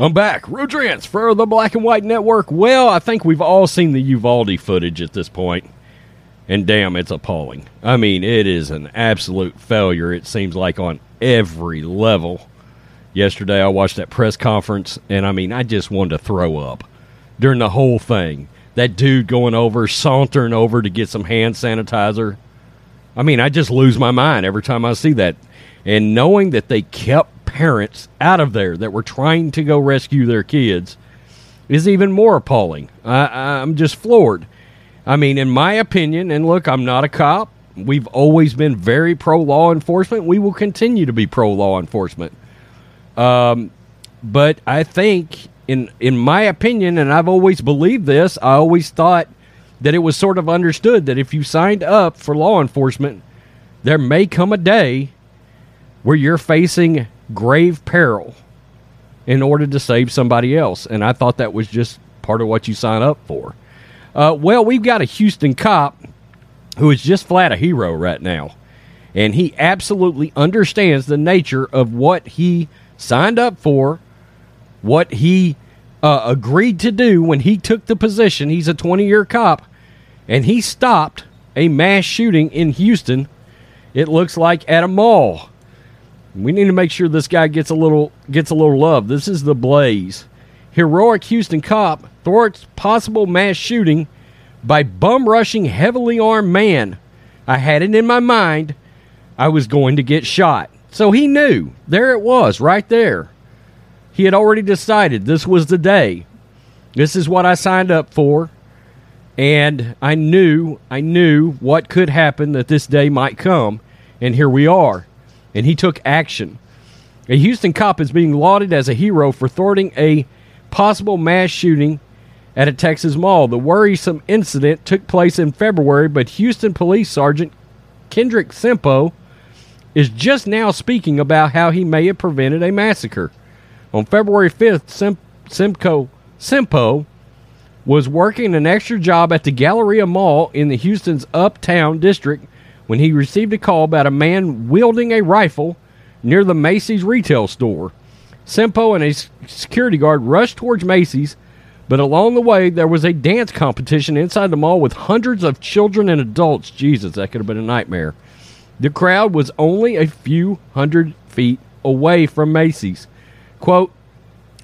I'm back. Rodrance for the Black and White Network. Well, I think we've all seen the Uvalde footage at this point. And damn, it's appalling. I mean, it is an absolute failure, it seems like, on every level. Yesterday, I watched that press conference, and I mean, I just wanted to throw up during the whole thing. That dude going over, sauntering over to get some hand sanitizer. I mean, I just lose my mind every time I see that. And knowing that they kept parents out of there that were trying to go rescue their kids is even more appalling. I, I'm just floored. I mean, in my opinion, and look, I'm not a cop. We've always been very pro law enforcement. We will continue to be pro law enforcement. Um, but I think, in in my opinion, and I've always believed this, I always thought that it was sort of understood that if you signed up for law enforcement, there may come a day where you're facing grave peril in order to save somebody else. And I thought that was just part of what you sign up for. Uh, well, we've got a Houston cop who is just flat a hero right now. And he absolutely understands the nature of what he signed up for, what he uh, agreed to do when he took the position. He's a 20 year cop, and he stopped a mass shooting in Houston, it looks like at a mall. We need to make sure this guy gets a little gets a little love. This is the Blaze. Heroic Houston cop thwarts possible mass shooting by bum rushing heavily armed man. I had it in my mind I was going to get shot. So he knew. There it was, right there. He had already decided this was the day. This is what I signed up for. And I knew, I knew what could happen that this day might come. And here we are. And he took action. A Houston cop is being lauded as a hero for thwarting a possible mass shooting at a Texas mall. The worrisome incident took place in February, but Houston Police Sergeant Kendrick Simpo is just now speaking about how he may have prevented a massacre. On February 5th, Sim- Simcoe Simpo was working an extra job at the Galleria Mall in the Houston's Uptown district when he received a call about a man wielding a rifle near the Macy's retail store. Simpo and a security guard rushed towards Macy's, but along the way there was a dance competition inside the mall with hundreds of children and adults. Jesus, that could have been a nightmare. The crowd was only a few hundred feet away from Macy's. Quote,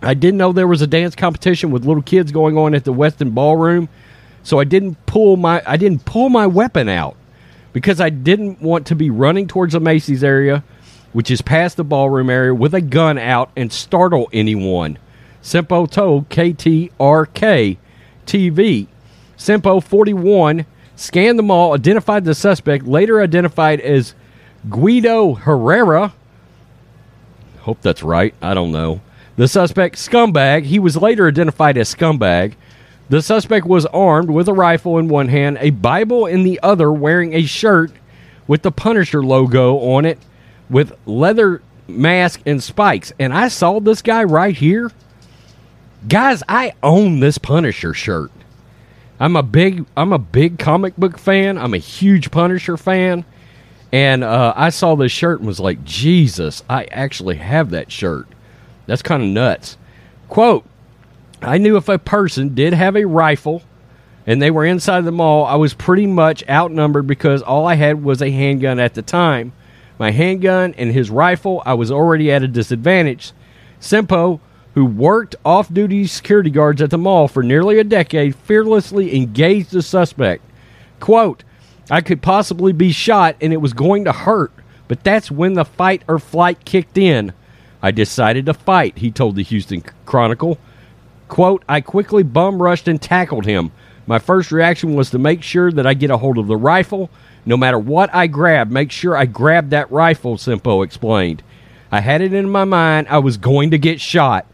I didn't know there was a dance competition with little kids going on at the Westin Ballroom, so I didn't pull my I didn't pull my weapon out because I didn't want to be running towards the Macy's area, which is past the ballroom area, with a gun out and startle anyone. Simpo told KTRK TV. Simpo 41 scanned the mall, identified the suspect, later identified as Guido Herrera. Hope that's right. I don't know. The suspect, scumbag, he was later identified as scumbag. The suspect was armed with a rifle in one hand, a Bible in the other, wearing a shirt with the Punisher logo on it with leather mask and spikes. And I saw this guy right here. Guys, I own this Punisher shirt. I'm a big I'm a big comic book fan. I'm a huge Punisher fan. And uh, I saw this shirt and was like, Jesus, I actually have that shirt. That's kind of nuts. Quote, I knew if a person did have a rifle and they were inside the mall, I was pretty much outnumbered because all I had was a handgun at the time. My handgun and his rifle, I was already at a disadvantage. Simpo, who worked off duty security guards at the mall for nearly a decade, fearlessly engaged the suspect. Quote, I could possibly be shot and it was going to hurt, but that's when the fight or flight kicked in. I decided to fight, he told the Houston Chronicle. Quote, I quickly bum rushed and tackled him. My first reaction was to make sure that I get a hold of the rifle. No matter what I grab, make sure I grab that rifle, Simpo explained. I had it in my mind I was going to get shot.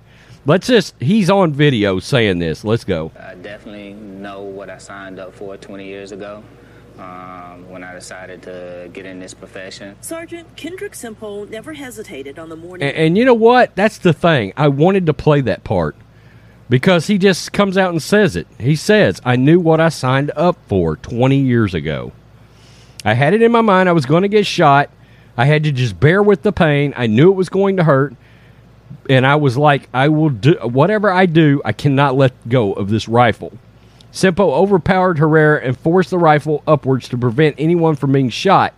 Let's just, he's on video saying this. Let's go. I definitely know what I signed up for 20 years ago um, when I decided to get in this profession. Sergeant Kendrick Simpo never hesitated on the morning. And, and you know what? That's the thing. I wanted to play that part because he just comes out and says it. He says, I knew what I signed up for 20 years ago. I had it in my mind I was going to get shot. I had to just bear with the pain. I knew it was going to hurt. And I was like, I will do whatever I do, I cannot let go of this rifle. Simpo overpowered Herrera and forced the rifle upwards to prevent anyone from being shot.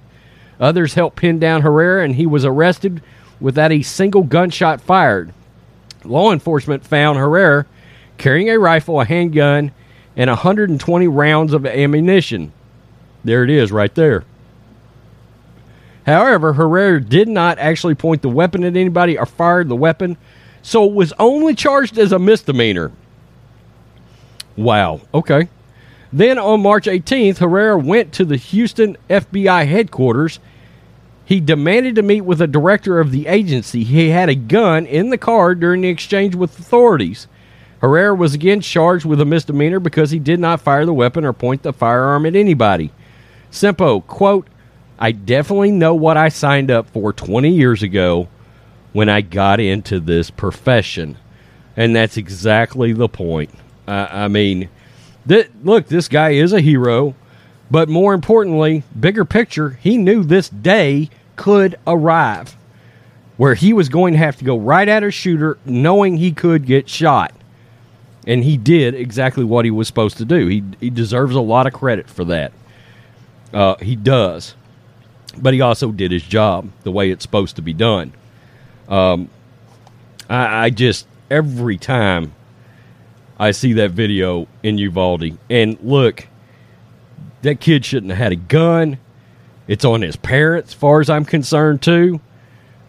Others helped pin down Herrera, and he was arrested without a single gunshot fired. Law enforcement found Herrera carrying a rifle, a handgun, and 120 rounds of ammunition. There it is, right there. However, Herrera did not actually point the weapon at anybody or fired the weapon, so it was only charged as a misdemeanor. Wow. Okay. Then on March 18th, Herrera went to the Houston FBI headquarters. He demanded to meet with the director of the agency. He had a gun in the car during the exchange with authorities. Herrera was again charged with a misdemeanor because he did not fire the weapon or point the firearm at anybody. Simpo, quote, I definitely know what I signed up for 20 years ago when I got into this profession. And that's exactly the point. I mean, th- look, this guy is a hero, but more importantly, bigger picture, he knew this day could arrive where he was going to have to go right at a shooter knowing he could get shot. And he did exactly what he was supposed to do. He, he deserves a lot of credit for that. Uh, he does. But he also did his job the way it's supposed to be done. Um, I, I just, every time I see that video in Uvalde, and look, that kid shouldn't have had a gun. It's on his parents, as far as I'm concerned, too.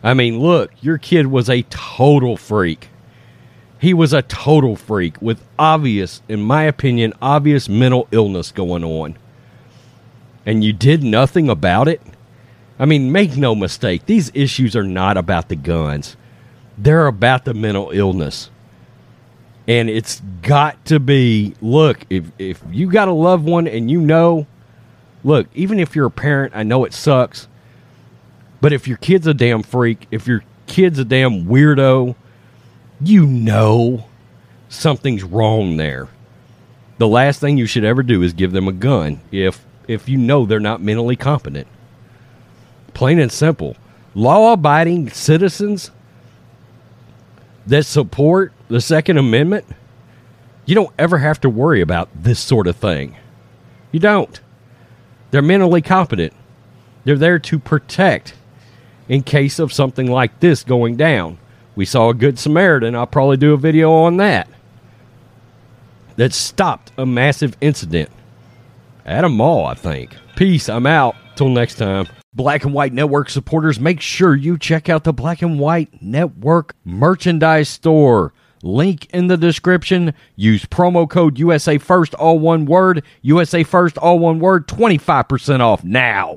I mean, look, your kid was a total freak. He was a total freak with obvious, in my opinion, obvious mental illness going on. And you did nothing about it? I mean, make no mistake, these issues are not about the guns, they're about the mental illness. And it's got to be look, if, if you got a loved one and you know, look, even if you're a parent, I know it sucks, but if your kid's a damn freak, if your kid's a damn weirdo, you know something's wrong there. The last thing you should ever do is give them a gun if if you know they're not mentally competent. Plain and simple. Law abiding citizens that support the Second Amendment, you don't ever have to worry about this sort of thing. You don't. They're mentally competent. They're there to protect in case of something like this going down. We saw a Good Samaritan. I'll probably do a video on that. That stopped a massive incident at a mall, I think. Peace. I'm out. Till next time. Black and White Network supporters, make sure you check out the Black and White Network merchandise store. Link in the description. Use promo code USA First, all one word. USA First, all one word. 25% off now.